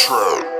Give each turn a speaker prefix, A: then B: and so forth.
A: trap.